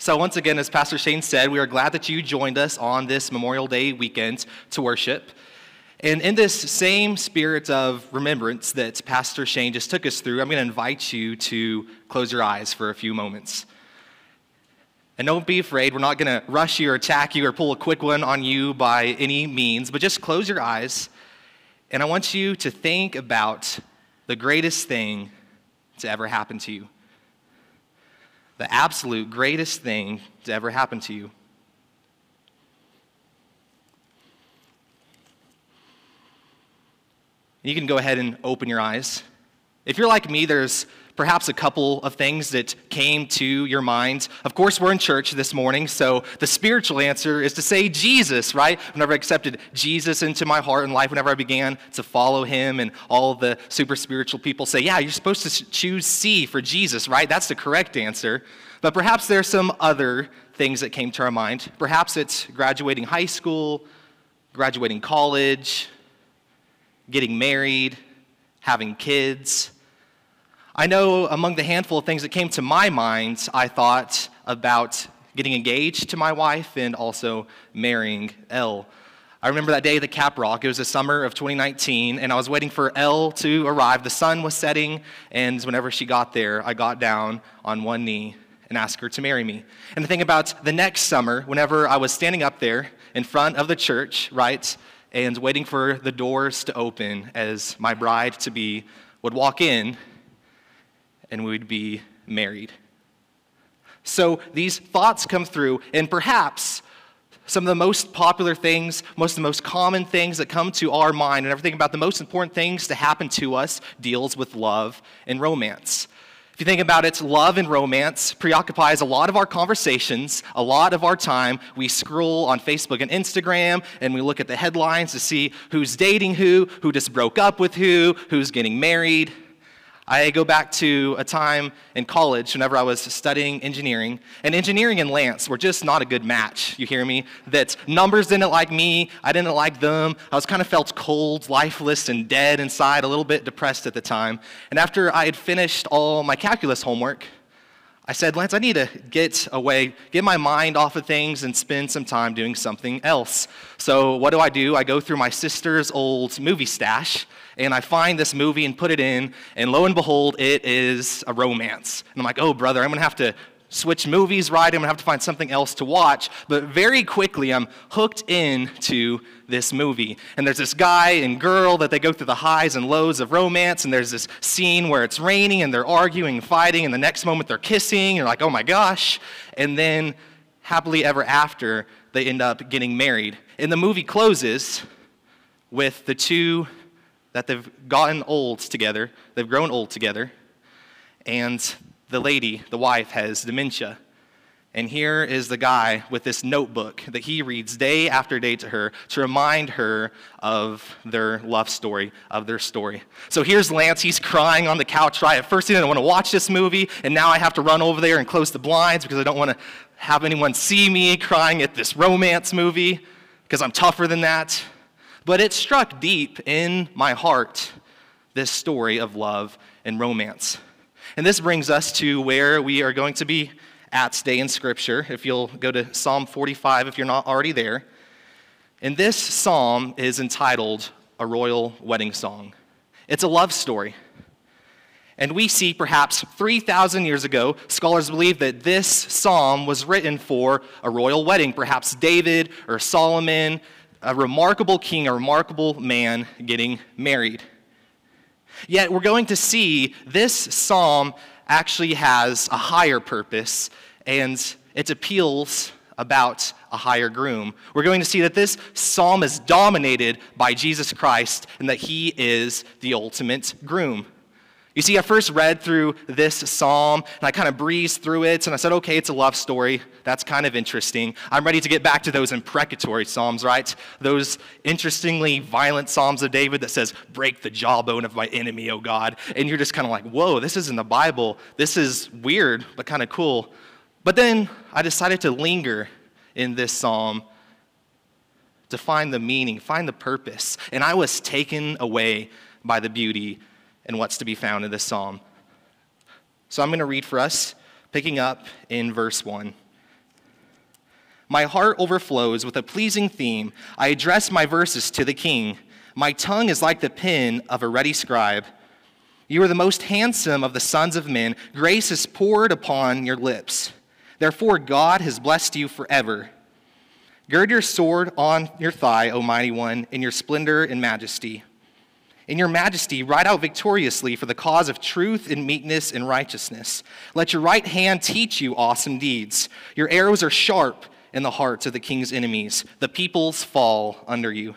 So, once again, as Pastor Shane said, we are glad that you joined us on this Memorial Day weekend to worship. And in this same spirit of remembrance that Pastor Shane just took us through, I'm going to invite you to close your eyes for a few moments. And don't be afraid, we're not going to rush you or attack you or pull a quick one on you by any means, but just close your eyes. And I want you to think about the greatest thing to ever happen to you the absolute greatest thing to ever happen to you. You can go ahead and open your eyes. If you're like me, there's perhaps a couple of things that came to your mind. Of course, we're in church this morning, so the spiritual answer is to say Jesus, right? Whenever I accepted Jesus into my heart and life, whenever I began to follow him, and all the super spiritual people say, yeah, you're supposed to choose C for Jesus, right? That's the correct answer. But perhaps there's some other things that came to our mind. Perhaps it's graduating high school, graduating college, getting married, having kids I know among the handful of things that came to my mind, I thought about getting engaged to my wife and also marrying Elle. I remember that day at the Cap Rock. It was the summer of 2019, and I was waiting for Elle to arrive. The sun was setting, and whenever she got there, I got down on one knee and asked her to marry me. And the thing about the next summer, whenever I was standing up there in front of the church, right, and waiting for the doors to open as my bride to be would walk in, and we would be married. So these thoughts come through, and perhaps some of the most popular things, most of the most common things that come to our mind, and everything about the most important things to happen to us deals with love and romance. If you think about it, love and romance preoccupies a lot of our conversations, a lot of our time. We scroll on Facebook and Instagram, and we look at the headlines to see who's dating who, who just broke up with who, who's getting married. I go back to a time in college whenever I was studying engineering, and engineering and Lance were just not a good match. You hear me? That numbers didn't like me, I didn't like them. I was kind of felt cold, lifeless, and dead inside, a little bit depressed at the time. And after I had finished all my calculus homework, I said, Lance, I need to get away, get my mind off of things, and spend some time doing something else. So, what do I do? I go through my sister's old movie stash and I find this movie and put it in, and lo and behold, it is a romance. And I'm like, oh, brother, I'm gonna have to switch movies, right? I'm gonna have to find something else to watch. But very quickly, I'm hooked into this movie. And there's this guy and girl that they go through the highs and lows of romance, and there's this scene where it's raining and they're arguing and fighting, and the next moment they're kissing, and you're like, oh my gosh. And then, happily ever after, they end up getting married. And the movie closes with the two that they've gotten old together, they've grown old together, and the lady, the wife, has dementia. And here is the guy with this notebook that he reads day after day to her to remind her of their love story, of their story. So here's Lance. He's crying on the couch, right? At first, he didn't want to watch this movie, and now I have to run over there and close the blinds because I don't want to have anyone see me crying at this romance movie because I'm tougher than that. But it struck deep in my heart this story of love and romance. And this brings us to where we are going to be at today in Scripture. If you'll go to Psalm 45, if you're not already there. And this psalm is entitled A Royal Wedding Song. It's a love story. And we see perhaps 3,000 years ago, scholars believe that this psalm was written for a royal wedding. Perhaps David or Solomon a remarkable king, a remarkable man getting married. Yet we're going to see this psalm actually has a higher purpose, and it appeals about a higher groom. We're going to see that this psalm is dominated by Jesus Christ and that he is the ultimate groom. You see, I first read through this psalm and I kind of breezed through it and I said, okay, it's a love story. That's kind of interesting. I'm ready to get back to those imprecatory psalms, right? Those interestingly violent psalms of David that says, break the jawbone of my enemy, O God. And you're just kind of like, whoa, this is in the Bible. This is weird, but kind of cool. But then I decided to linger in this psalm to find the meaning, find the purpose. And I was taken away by the beauty and what's to be found in this psalm. So I'm going to read for us picking up in verse 1. My heart overflows with a pleasing theme. I address my verses to the king. My tongue is like the pen of a ready scribe. You are the most handsome of the sons of men. Grace is poured upon your lips. Therefore, God has blessed you forever. Gird your sword on your thigh, O mighty one, in your splendor and majesty. In your majesty, ride out victoriously for the cause of truth and meekness and righteousness. Let your right hand teach you awesome deeds. Your arrows are sharp in the hearts of the king's enemies. The peoples fall under you.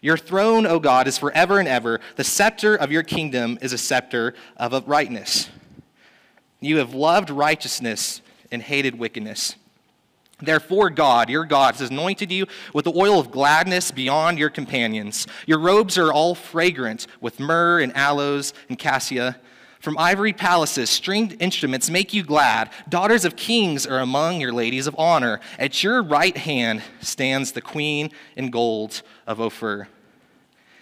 Your throne, O God, is forever and ever. The scepter of your kingdom is a scepter of uprightness. You have loved righteousness and hated wickedness. Therefore, God, your God, has anointed you with the oil of gladness beyond your companions. Your robes are all fragrant with myrrh and aloes and cassia. From ivory palaces, stringed instruments make you glad. Daughters of kings are among your ladies of honor. At your right hand stands the queen in gold of Ophir.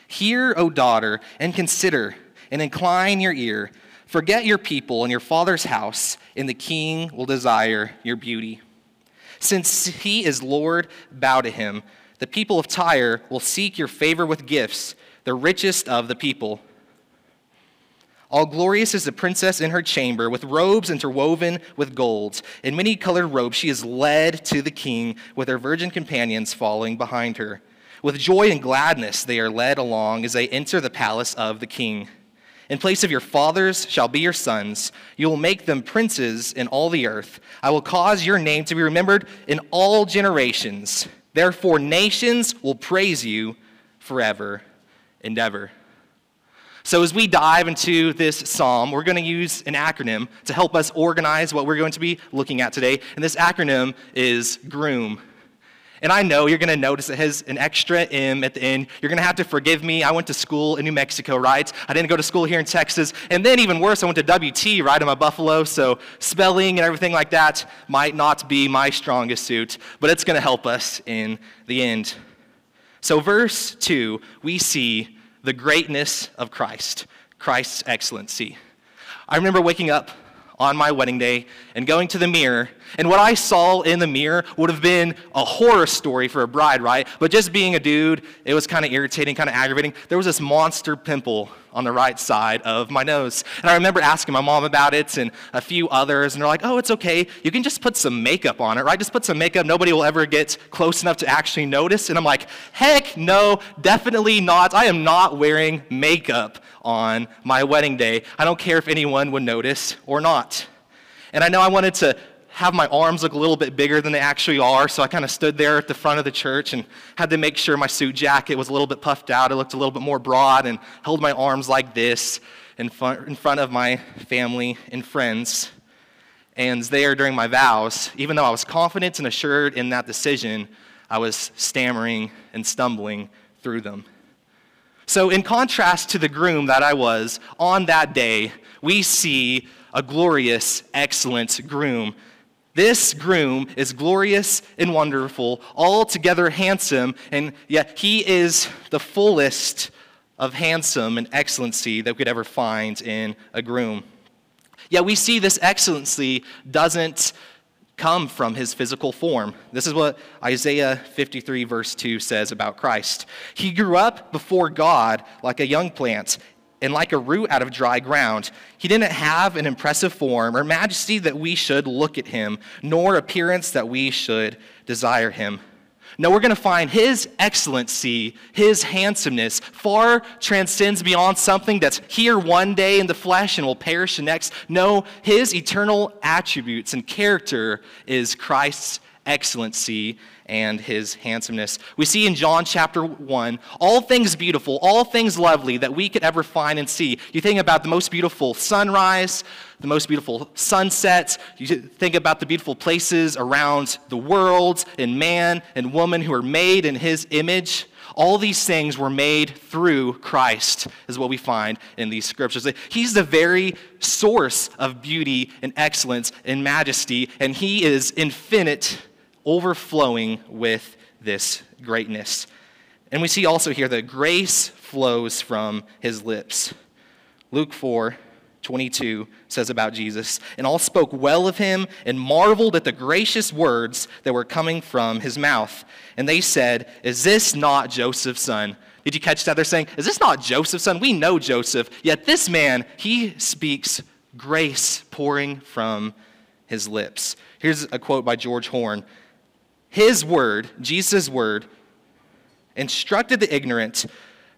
Hear, O daughter, and consider, and incline your ear. Forget your people and your father's house, and the king will desire your beauty. Since he is Lord, bow to him. The people of Tyre will seek your favor with gifts, the richest of the people. All glorious is the princess in her chamber, with robes interwoven with gold. In many colored robes, she is led to the king, with her virgin companions following behind her. With joy and gladness, they are led along as they enter the palace of the king. In place of your fathers shall be your sons. You will make them princes in all the earth. I will cause your name to be remembered in all generations. Therefore, nations will praise you forever and ever. So, as we dive into this psalm, we're going to use an acronym to help us organize what we're going to be looking at today. And this acronym is GROOM. And I know you're going to notice it has an extra M at the end. You're going to have to forgive me. I went to school in New Mexico, right? I didn't go to school here in Texas. And then, even worse, I went to WT, right? I'm a Buffalo. So, spelling and everything like that might not be my strongest suit, but it's going to help us in the end. So, verse 2, we see the greatness of Christ, Christ's excellency. I remember waking up on my wedding day and going to the mirror. And what I saw in the mirror would have been a horror story for a bride, right? But just being a dude, it was kind of irritating, kind of aggravating. There was this monster pimple on the right side of my nose. And I remember asking my mom about it and a few others, and they're like, oh, it's okay. You can just put some makeup on it, right? Just put some makeup. Nobody will ever get close enough to actually notice. And I'm like, heck no, definitely not. I am not wearing makeup on my wedding day. I don't care if anyone would notice or not. And I know I wanted to have my arms look a little bit bigger than they actually are, so I kind of stood there at the front of the church and had to make sure my suit jacket was a little bit puffed out. It looked a little bit more broad and held my arms like this in front, in front of my family and friends. And there during my vows, even though I was confident and assured in that decision, I was stammering and stumbling through them. So, in contrast to the groom that I was on that day, we see a glorious, excellent groom this groom is glorious and wonderful, altogether handsome, and yet he is the fullest of handsome and excellency that we could ever find in a groom. Yet we see this excellency doesn't come from his physical form. This is what Isaiah 53, verse 2 says about Christ. He grew up before God like a young plant and like a root out of dry ground. He didn't have an impressive form or majesty that we should look at him, nor appearance that we should desire him. No, we're going to find his excellency, his handsomeness, far transcends beyond something that's here one day in the flesh and will perish the next. No, his eternal attributes and character is Christ's excellency and his handsomeness. We see in John chapter 1 all things beautiful, all things lovely that we could ever find and see. You think about the most beautiful sunrise, the most beautiful sunset. You think about the beautiful places around the world and man and woman who are made in his image. All these things were made through Christ, is what we find in these scriptures. He's the very source of beauty and excellence and majesty, and he is infinite overflowing with this greatness. And we see also here that grace flows from his lips. Luke 4 22 says about Jesus. And all spoke well of him and marveled at the gracious words that were coming from his mouth. And they said, Is this not Joseph's son? Did you catch that? They're saying, Is this not Joseph's son? We know Joseph. Yet this man, he speaks grace pouring from his lips. Here's a quote by George Horne His word, Jesus' word, instructed the ignorant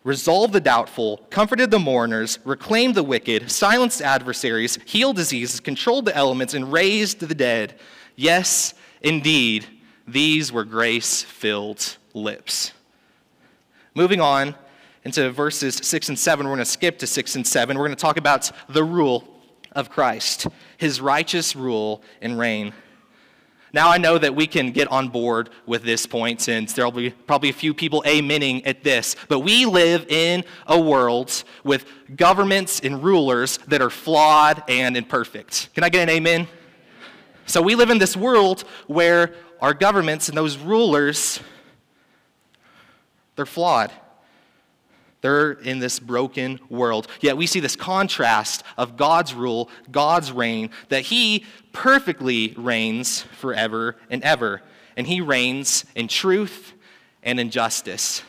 resolved the doubtful, comforted the mourners, reclaimed the wicked, silenced adversaries, healed diseases, controlled the elements, and raised the dead. Yes, indeed, these were grace filled lips. Moving on into verses 6 and 7, we're going to skip to 6 and 7. We're going to talk about the rule of Christ, his righteous rule and reign. Now I know that we can get on board with this point since there'll be probably a few people amening at this, but we live in a world with governments and rulers that are flawed and imperfect. Can I get an amen? So we live in this world where our governments and those rulers they're flawed. They're in this broken world. Yet we see this contrast of God's rule, God's reign, that He perfectly reigns forever and ever. And He reigns in truth and in justice.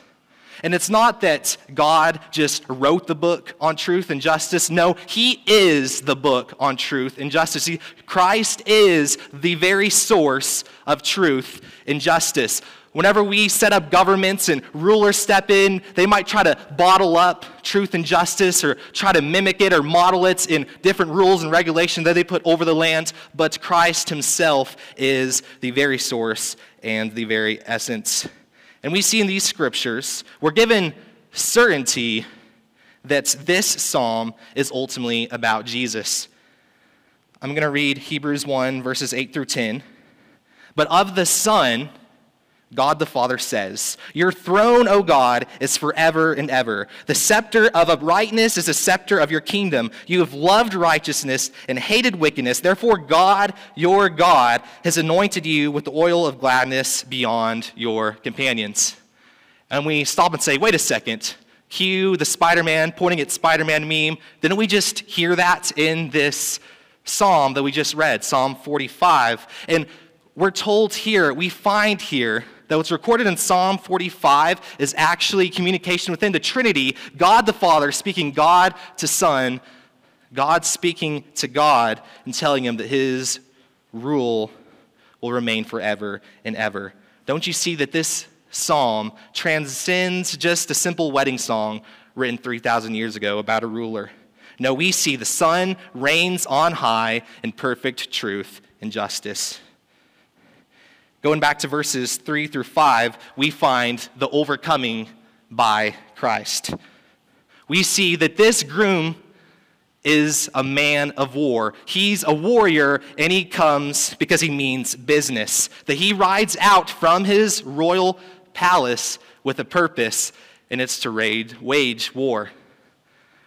And it's not that God just wrote the book on truth and justice. No, He is the book on truth and justice. Christ is the very source of truth and justice. Whenever we set up governments and rulers step in, they might try to bottle up truth and justice or try to mimic it or model it in different rules and regulations that they put over the land. But Christ himself is the very source and the very essence. And we see in these scriptures, we're given certainty that this psalm is ultimately about Jesus. I'm going to read Hebrews 1, verses 8 through 10. But of the Son, God the Father says, Your throne, O God, is forever and ever. The scepter of uprightness is the scepter of your kingdom. You have loved righteousness and hated wickedness. Therefore, God, your God, has anointed you with the oil of gladness beyond your companions. And we stop and say, Wait a second. Cue the Spider Man pointing at Spider Man meme. Didn't we just hear that in this psalm that we just read, Psalm 45? And we're told here, we find here, that what's recorded in Psalm 45 is actually communication within the Trinity God the Father speaking God to Son, God speaking to God and telling him that his rule will remain forever and ever. Don't you see that this psalm transcends just a simple wedding song written 3,000 years ago about a ruler? No, we see the Son reigns on high in perfect truth and justice. Going back to verses 3 through 5, we find the overcoming by Christ. We see that this groom is a man of war. He's a warrior, and he comes because he means business. That he rides out from his royal palace with a purpose, and it's to raid, wage war.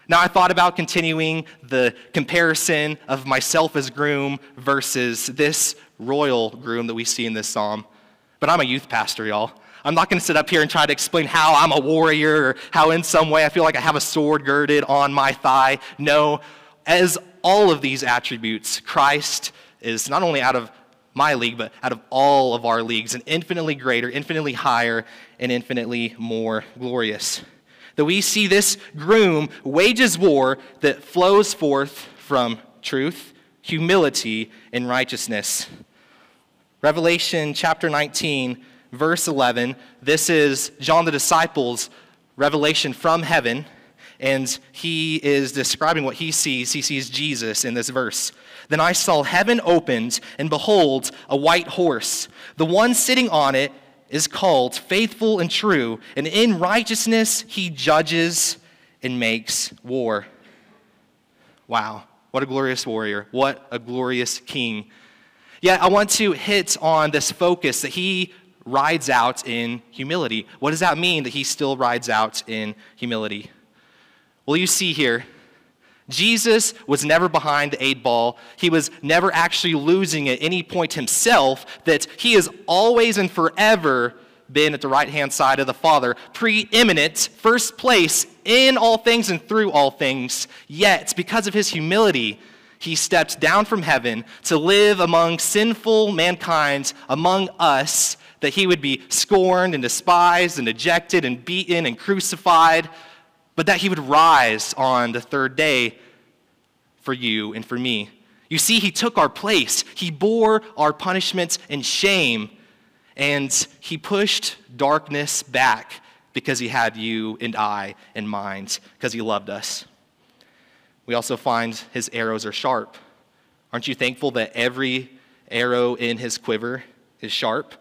Now, I thought about continuing the comparison of myself as groom versus this royal groom that we see in this psalm. But I'm a youth pastor, y'all. I'm not going to sit up here and try to explain how I'm a warrior or how, in some way, I feel like I have a sword girded on my thigh. No, as all of these attributes, Christ is not only out of my league, but out of all of our leagues, and infinitely greater, infinitely higher, and infinitely more glorious. That we see this groom wages war that flows forth from truth, humility, and righteousness. Revelation chapter 19, verse 11. This is John the disciple's revelation from heaven, and he is describing what he sees. He sees Jesus in this verse. Then I saw heaven opened, and behold, a white horse. The one sitting on it is called faithful and true, and in righteousness he judges and makes war. Wow, what a glorious warrior. What a glorious king. Yet I want to hit on this focus that he rides out in humility. What does that mean that he still rides out in humility? Well, you see here, Jesus was never behind the eight ball. He was never actually losing at any point himself, that he has always and forever been at the right hand side of the Father, preeminent, first place in all things and through all things. Yet, because of his humility, he stepped down from heaven to live among sinful mankind, among us, that he would be scorned and despised and ejected and beaten and crucified, but that he would rise on the third day for you and for me. You see, he took our place, he bore our punishments and shame, and he pushed darkness back because he had you and I in mind, because he loved us. We also find his arrows are sharp. Aren't you thankful that every arrow in his quiver is sharp?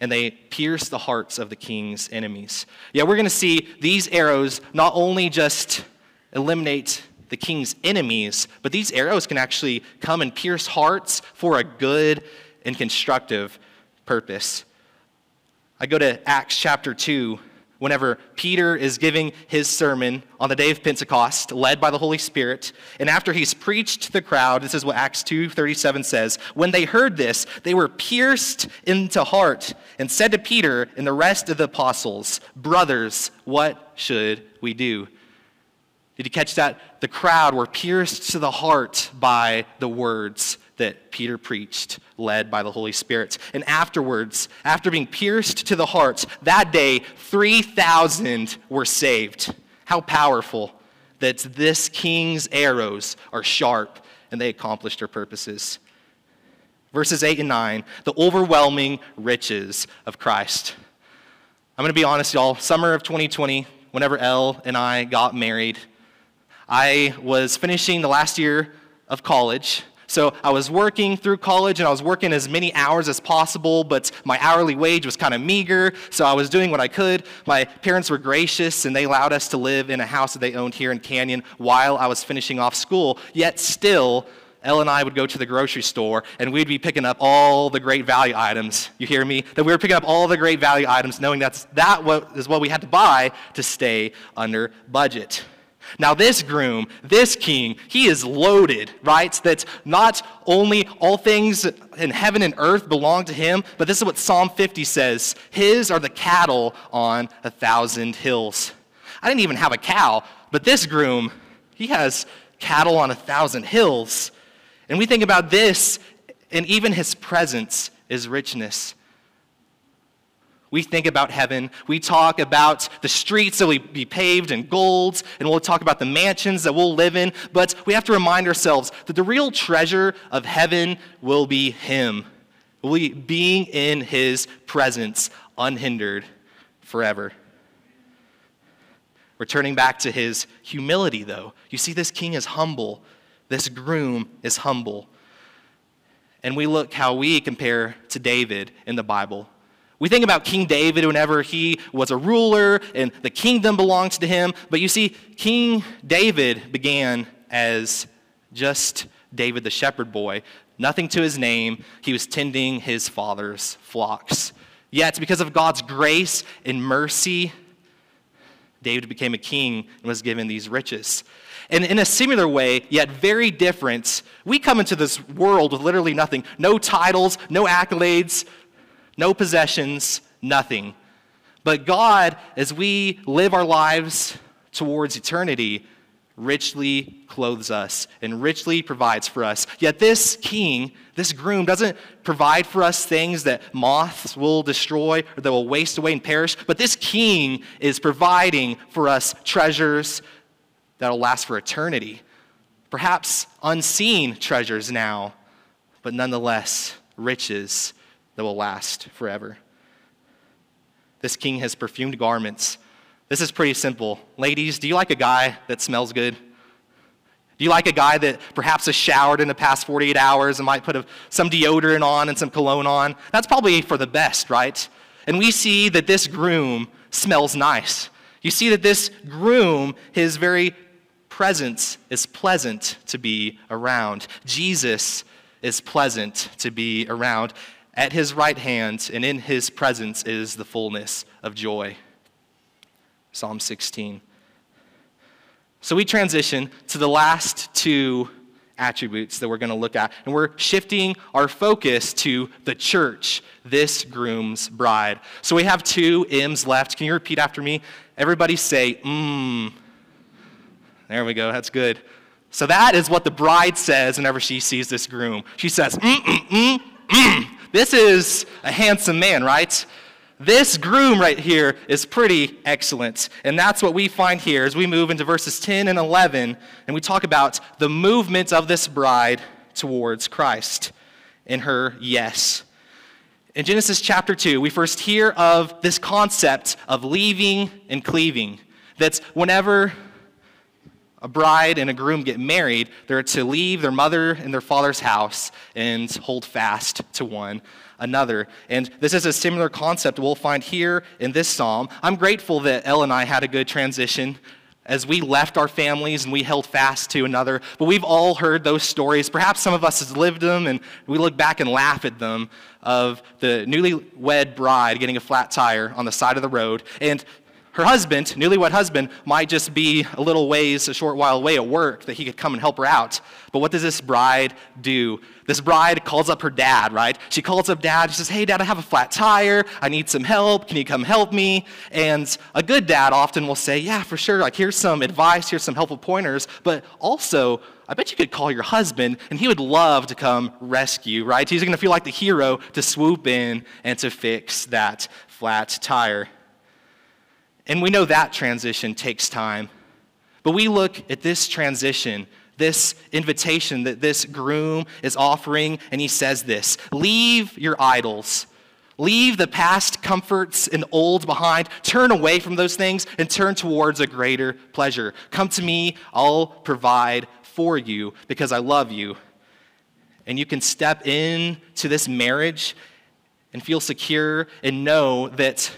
And they pierce the hearts of the king's enemies. Yeah, we're going to see these arrows not only just eliminate the king's enemies, but these arrows can actually come and pierce hearts for a good and constructive purpose. I go to Acts chapter 2 whenever Peter is giving his sermon on the day of Pentecost, led by the Holy Spirit. And after he's preached to the crowd, this is what Acts 2:37 says, when they heard this, they were pierced into heart and said to Peter and the rest of the apostles, "Brothers, what should we do?" Did you catch that? The crowd were pierced to the heart by the words that Peter preached, led by the Holy Spirit. And afterwards, after being pierced to the heart, that day, 3,000 were saved. How powerful that this king's arrows are sharp and they accomplished their purposes. Verses 8 and 9, the overwhelming riches of Christ. I'm going to be honest, y'all. Summer of 2020, whenever Elle and I got married, I was finishing the last year of college. So I was working through college and I was working as many hours as possible, but my hourly wage was kind of meager. So I was doing what I could. My parents were gracious and they allowed us to live in a house that they owned here in Canyon while I was finishing off school. Yet still, Elle and I would go to the grocery store and we'd be picking up all the great value items. You hear me? That we were picking up all the great value items, knowing that's that what is what we had to buy to stay under budget. Now, this groom, this king, he is loaded, right? That not only all things in heaven and earth belong to him, but this is what Psalm 50 says His are the cattle on a thousand hills. I didn't even have a cow, but this groom, he has cattle on a thousand hills. And we think about this, and even his presence is richness. We think about heaven. We talk about the streets that will be paved in gold, and we'll talk about the mansions that we'll live in. But we have to remind ourselves that the real treasure of heaven will be Him, will be being in His presence unhindered forever. Returning back to His humility, though, you see, this king is humble, this groom is humble. And we look how we compare to David in the Bible. We think about King David whenever he was a ruler and the kingdom belongs to him. But you see, King David began as just David the shepherd boy, nothing to his name. He was tending his father's flocks. Yet, because of God's grace and mercy, David became a king and was given these riches. And in a similar way, yet very different, we come into this world with literally nothing no titles, no accolades, no possessions, nothing. But God, as we live our lives towards eternity, richly clothes us and richly provides for us. Yet this king, this groom, doesn't provide for us things that moths will destroy or that will waste away and perish, but this king is providing for us treasures that will last for eternity. Perhaps unseen treasures now, but nonetheless riches that will last forever. This king has perfumed garments. This is pretty simple. Ladies, do you like a guy that smells good? Do you like a guy that perhaps has showered in the past 48 hours and might put a, some deodorant on and some cologne on? That's probably for the best, right? And we see that this groom smells nice. You see that this groom, his very presence is pleasant to be around. Jesus is pleasant to be around. At his right hand and in his presence is the fullness of joy. Psalm 16. So we transition to the last two attributes that we're going to look at, and we're shifting our focus to the church, this groom's bride. So we have two M's left. Can you repeat after me? Everybody say, mmm. There we go. That's good. So that is what the bride says whenever she sees this groom. She says, mm, mm, mm, mm. This is a handsome man, right? This groom right here is pretty excellent. And that's what we find here as we move into verses 10 and 11, and we talk about the movement of this bride towards Christ in her yes. In Genesis chapter 2, we first hear of this concept of leaving and cleaving. That's whenever a bride and a groom get married, they're to leave their mother and their father's house and hold fast to one another. And this is a similar concept we'll find here in this psalm. I'm grateful that Elle and I had a good transition as we left our families and we held fast to another. But we've all heard those stories. Perhaps some of us has lived them and we look back and laugh at them of the newlywed bride getting a flat tire on the side of the road. And her husband, newlywed husband, might just be a little ways, a short while away at work that he could come and help her out. But what does this bride do? This bride calls up her dad, right? She calls up dad. She says, Hey, dad, I have a flat tire. I need some help. Can you come help me? And a good dad often will say, Yeah, for sure. Like, here's some advice, here's some helpful pointers. But also, I bet you could call your husband and he would love to come rescue, right? He's going to feel like the hero to swoop in and to fix that flat tire. And we know that transition takes time. But we look at this transition, this invitation that this groom is offering, and he says this Leave your idols. Leave the past comforts and old behind. Turn away from those things and turn towards a greater pleasure. Come to me, I'll provide for you because I love you. And you can step into this marriage and feel secure and know that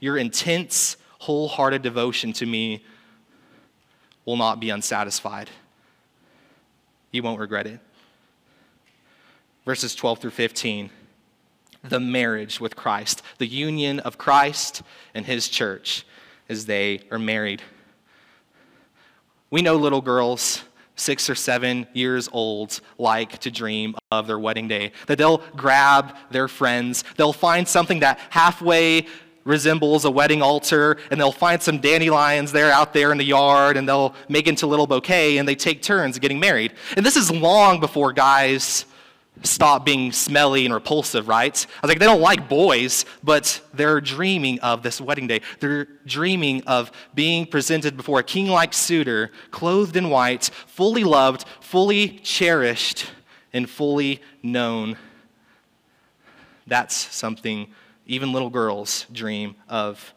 your intense wholehearted devotion to me will not be unsatisfied. You won't regret it. Verses 12 through 15 the marriage with Christ, the union of Christ and his church as they are married. We know little girls, six or seven years old, like to dream of their wedding day, that they'll grab their friends, they'll find something that halfway resembles a wedding altar, and they'll find some dandelions there out there in the yard, and they'll make into a little bouquet, and they take turns getting married. And this is long before guys stop being smelly and repulsive, right? I was like, they don't like boys, but they're dreaming of this wedding day. They're dreaming of being presented before a king like suitor, clothed in white, fully loved, fully cherished, and fully known. That's something even little girls dream of.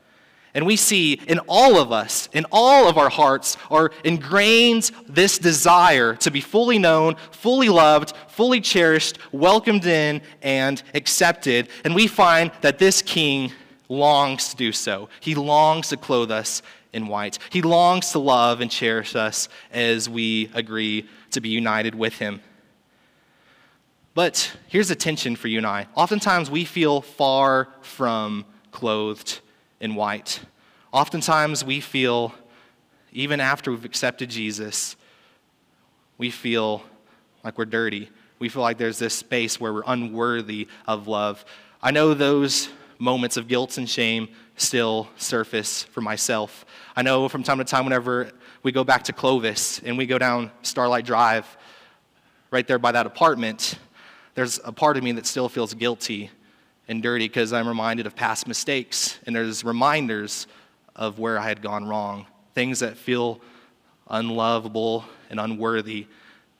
And we see in all of us, in all of our hearts, are ingrained this desire to be fully known, fully loved, fully cherished, welcomed in, and accepted. And we find that this king longs to do so. He longs to clothe us in white. He longs to love and cherish us as we agree to be united with him. But here's a tension for you and I. Oftentimes we feel far from clothed in white. Oftentimes we feel, even after we've accepted Jesus, we feel like we're dirty. We feel like there's this space where we're unworthy of love. I know those moments of guilt and shame still surface for myself. I know from time to time, whenever we go back to Clovis and we go down Starlight Drive, right there by that apartment, there's a part of me that still feels guilty and dirty because I'm reminded of past mistakes, and there's reminders of where I had gone wrong, things that feel unlovable and unworthy.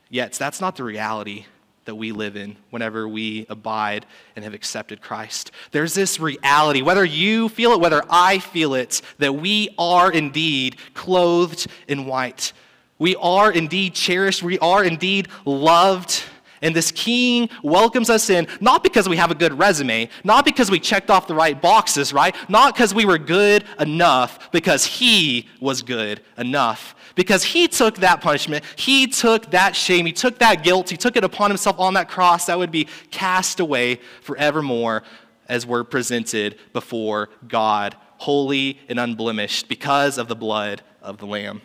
Yet that's not the reality that we live in whenever we abide and have accepted Christ. There's this reality, whether you feel it, whether I feel it, that we are indeed clothed in white. We are indeed cherished. We are indeed loved and this king welcomes us in, not because we have a good resume, not because we checked off the right boxes, right? Not because we were good enough, because he was good enough. Because he took that punishment, he took that shame, he took that guilt, he took it upon himself on that cross that would be cast away forevermore as we're presented before God, holy and unblemished, because of the blood of the Lamb.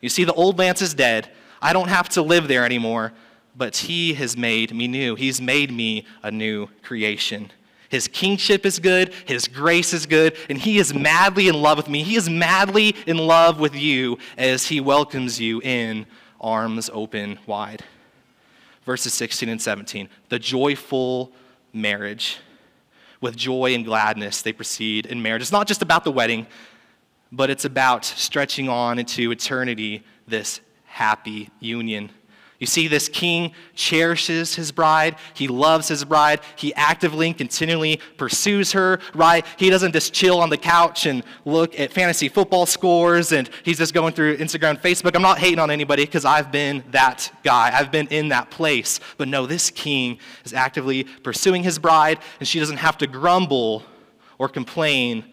You see, the old Lance is dead. I don't have to live there anymore but He has made me new. He's made me a new creation. His kingship is good, His grace is good, and He is madly in love with me. He is madly in love with you as He welcomes you in arms open wide. Verses 16 and 17 the joyful marriage. With joy and gladness, they proceed in marriage. It's not just about the wedding, but it's about stretching on into eternity this happy union. You see, this king cherishes his bride. He loves his bride. He actively and continually pursues her, right? He doesn't just chill on the couch and look at fantasy football scores and he's just going through Instagram, Facebook. I'm not hating on anybody because I've been that guy. I've been in that place. But no, this king is actively pursuing his bride and she doesn't have to grumble or complain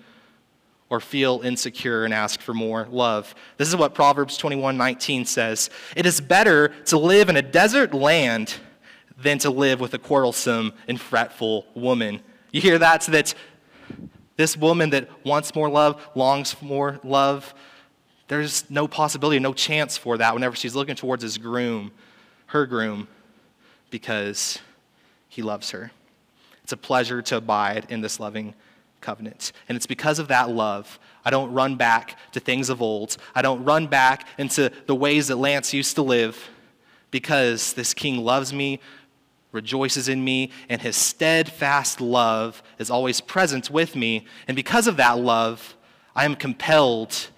or feel insecure and ask for more love. This is what Proverbs 21:19 says. It is better to live in a desert land than to live with a quarrelsome and fretful woman. You hear that? So that this woman that wants more love, longs for more love, there's no possibility, no chance for that whenever she's looking towards his groom, her groom, because he loves her. It's a pleasure to abide in this loving covenant. And it's because of that love. I don't run back to things of old. I don't run back into the ways that Lance used to live because this king loves me, rejoices in me, and his steadfast love is always present with me. And because of that love, I am compelled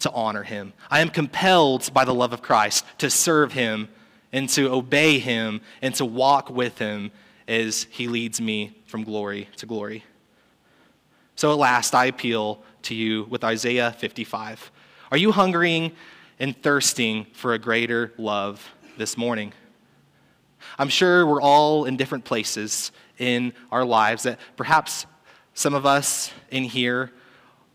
to honor him. I am compelled by the love of Christ to serve him and to obey him and to walk with him as he leads me from glory to glory. So at last, I appeal to you with Isaiah 55. Are you hungering and thirsting for a greater love this morning? I'm sure we're all in different places in our lives that perhaps some of us in here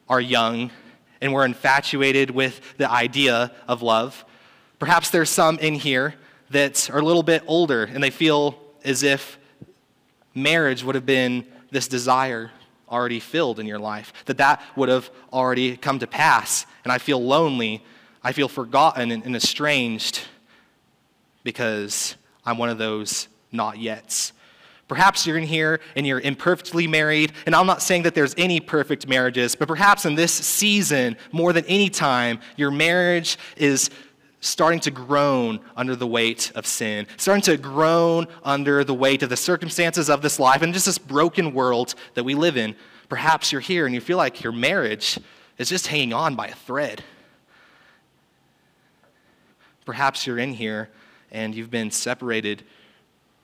are young and we're infatuated with the idea of love. Perhaps there's some in here that are a little bit older and they feel as if marriage would have been this desire already filled in your life, that that would have already come to pass. And I feel lonely, I feel forgotten and, and estranged because I'm one of those not yets. Perhaps you're in here and you're imperfectly married, and I'm not saying that there's any perfect marriages, but perhaps in this season, more than any time, your marriage is starting to groan under the weight of sin, starting to groan under the weight of the circumstances of this life and just this broken world that we live in. Perhaps you're here and you feel like your marriage is just hanging on by a thread. Perhaps you're in here and you've been separated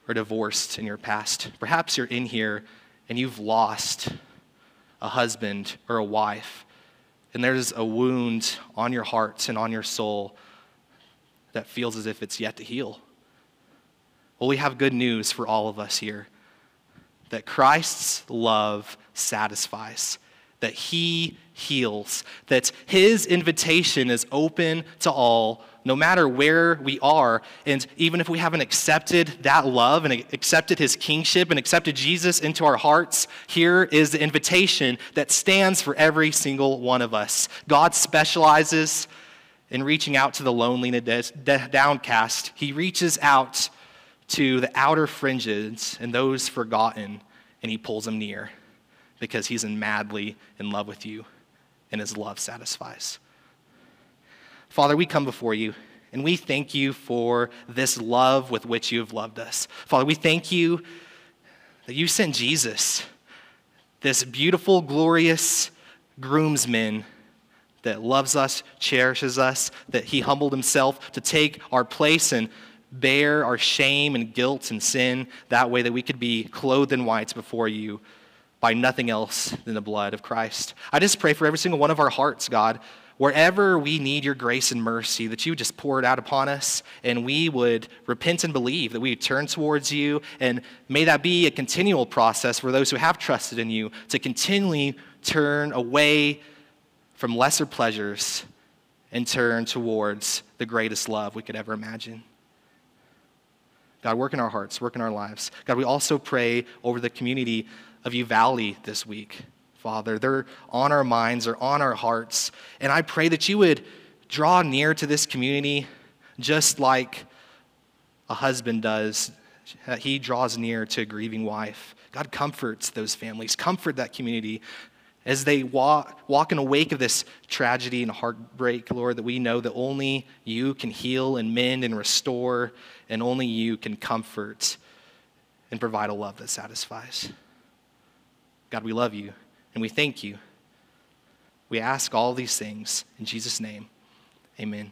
or divorced in your past. Perhaps you're in here and you've lost a husband or a wife, and there's a wound on your heart and on your soul that feels as if it's yet to heal. Well, we have good news for all of us here that Christ's love satisfies, that he heals, that his invitation is open to all, no matter where we are. And even if we haven't accepted that love and accepted his kingship and accepted Jesus into our hearts, here is the invitation that stands for every single one of us. God specializes in reaching out to the lonely and downcast, he reaches out to the outer fringes and those forgotten, and he pulls them near because he's in madly in love with you, and his love satisfies. Father, we come before you, and we thank you for this love with which you have loved us. Father, we thank you that you sent Jesus, this beautiful, glorious groomsman that loves us, cherishes us, that he humbled himself to take our place and bear our shame and guilt and sin that way that we could be clothed in whites before you by nothing else than the blood of Christ. I just pray for every single one of our hearts, God, wherever we need your grace and mercy, that you just pour it out upon us and we would repent and believe, that we would turn towards you. And may that be a continual process for those who have trusted in you to continually turn away from lesser pleasures and turn towards the greatest love we could ever imagine. God, work in our hearts, work in our lives. God, we also pray over the community of Uvalde this week. Father, they're on our minds, they're on our hearts. And I pray that you would draw near to this community just like a husband does he draws near to a grieving wife. God comforts those families, comfort that community as they walk, walk in the wake of this tragedy and heartbreak, Lord, that we know that only you can heal and mend and restore, and only you can comfort and provide a love that satisfies. God, we love you and we thank you. We ask all these things in Jesus' name. Amen.